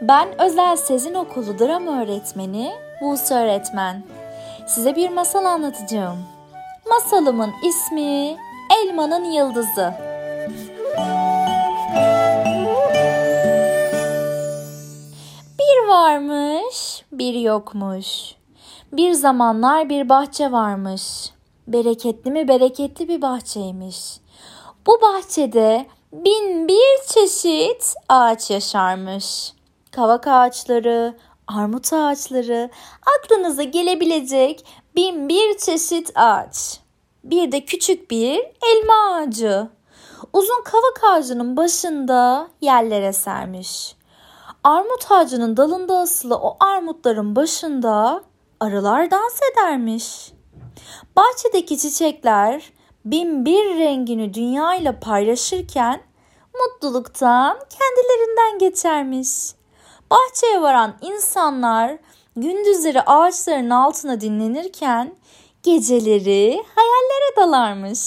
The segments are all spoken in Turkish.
Ben Özel Sezin Okulu drama öğretmeni Buse öğretmen. Size bir masal anlatacağım. Masalımın ismi Elmanın Yıldızı. Bir varmış, bir yokmuş. Bir zamanlar bir bahçe varmış. Bereketli mi bereketli bir bahçeymiş. Bu bahçede bin bir çeşit ağaç yaşarmış. Kavak ağaçları, armut ağaçları, aklınıza gelebilecek bin bir çeşit ağaç. Bir de küçük bir elma ağacı. Uzun kavak ağacının başında yerlere sermiş. Armut ağacının dalında asılı o armutların başında arılar dans edermiş. Bahçedeki çiçekler bin bir rengini dünya ile paylaşırken mutluluktan kendilerinden geçermiş. Bahçeye varan insanlar gündüzleri ağaçların altına dinlenirken geceleri hayallere dalarmış.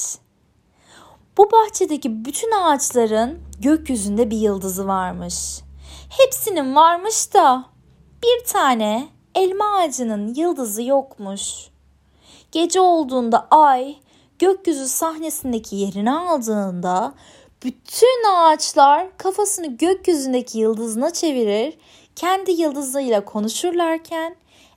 Bu bahçedeki bütün ağaçların gökyüzünde bir yıldızı varmış. Hepsinin varmış da bir tane elma ağacının yıldızı yokmuş. Gece olduğunda ay gökyüzü sahnesindeki yerini aldığında bütün ağaçlar kafasını gökyüzündeki yıldızına çevirir, kendi yıldızıyla konuşurlarken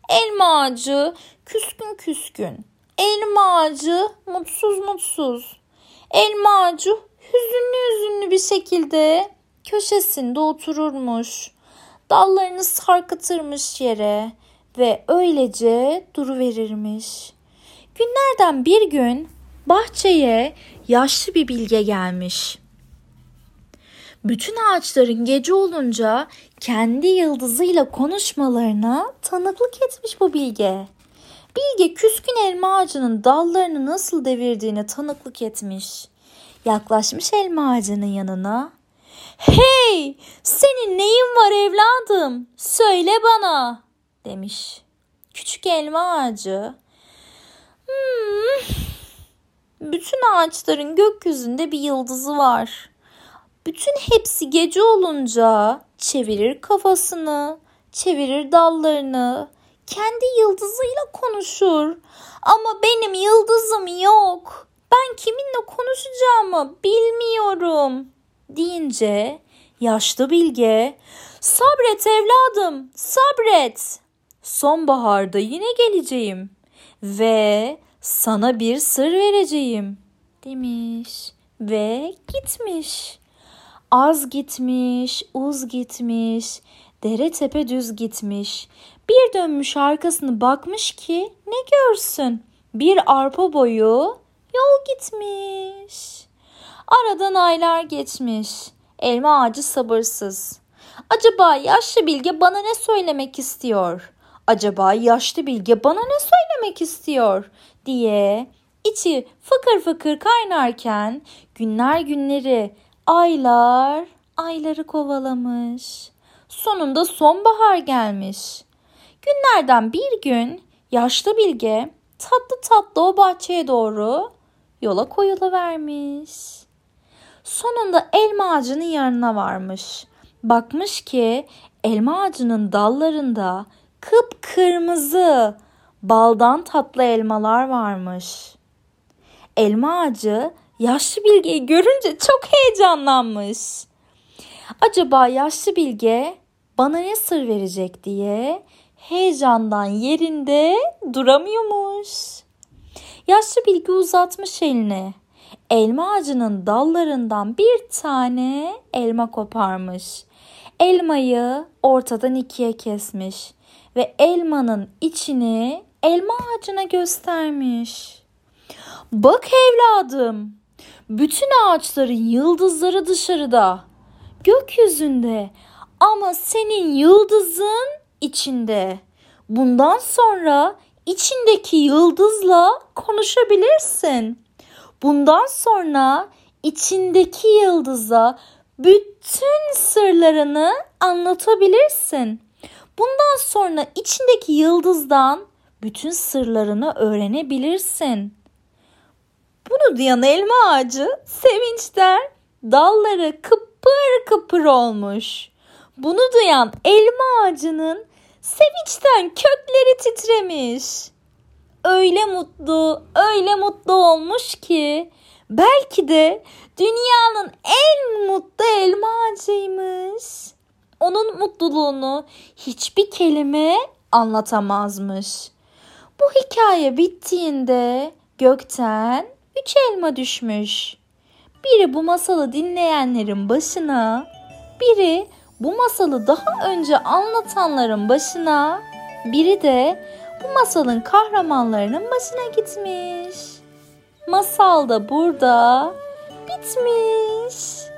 elma ağacı küskün küskün, elma ağacı mutsuz mutsuz, elma ağacı hüzünlü hüzünlü bir şekilde köşesinde otururmuş. Dallarını sarkıtırmış yere ve öylece duruverirmiş. Günlerden bir gün bahçeye yaşlı bir bilge gelmiş. Bütün ağaçların gece olunca kendi yıldızıyla konuşmalarına tanıklık etmiş bu bilge. Bilge küskün elma ağacının dallarını nasıl devirdiğine tanıklık etmiş. Yaklaşmış elma ağacının yanına. Hey senin neyin var evladım söyle bana demiş. Küçük elma ağacı Hmm. Bütün ağaçların gökyüzünde bir yıldızı var. Bütün hepsi gece olunca çevirir kafasını, çevirir dallarını, kendi yıldızıyla konuşur. Ama benim yıldızım yok. Ben kiminle konuşacağımı bilmiyorum." deyince yaşlı bilge "Sabret evladım, sabret. Sonbaharda yine geleceğim ve sana bir sır vereceğim demiş ve gitmiş. Az gitmiş, uz gitmiş, dere tepe düz gitmiş. Bir dönmüş arkasını bakmış ki ne görsün? Bir arpa boyu yol gitmiş. Aradan aylar geçmiş. Elma ağacı sabırsız. Acaba yaşlı bilge bana ne söylemek istiyor? Acaba yaşlı bilge bana ne söylemek istiyor diye içi fıkır fıkır kaynarken günler günleri, aylar ayları kovalamış. Sonunda sonbahar gelmiş. Günlerden bir gün yaşlı bilge tatlı tatlı o bahçeye doğru yola koyuluvermiş. Sonunda elma ağacının yanına varmış. Bakmış ki elma ağacının dallarında kıpkırmızı baldan tatlı elmalar varmış. Elma ağacı yaşlı bilgeyi görünce çok heyecanlanmış. Acaba yaşlı bilge bana ne sır verecek diye heyecandan yerinde duramıyormuş. Yaşlı bilge uzatmış elini. Elma ağacının dallarından bir tane elma koparmış. Elmayı ortadan ikiye kesmiş ve elmanın içini elma ağacına göstermiş. Bak evladım, bütün ağaçların yıldızları dışarıda, gökyüzünde ama senin yıldızın içinde. Bundan sonra içindeki yıldızla konuşabilirsin. Bundan sonra içindeki yıldıza bütün sırlarını anlatabilirsin. Bundan sonra içindeki yıldızdan bütün sırlarını öğrenebilirsin. Bunu duyan elma ağacı sevinçten dalları kıpır kıpır olmuş. Bunu duyan elma ağacının sevinçten kökleri titremiş. Öyle mutlu, öyle mutlu olmuş ki belki de dünyanın en mutlu elma ağacıymış. Onun mutluluğunu hiçbir kelime anlatamazmış. Bu hikaye bittiğinde gökten üç elma düşmüş. Biri bu masalı dinleyenlerin başına, biri bu masalı daha önce anlatanların başına, biri de bu masalın kahramanlarının başına gitmiş. Masal da burada bitmiş.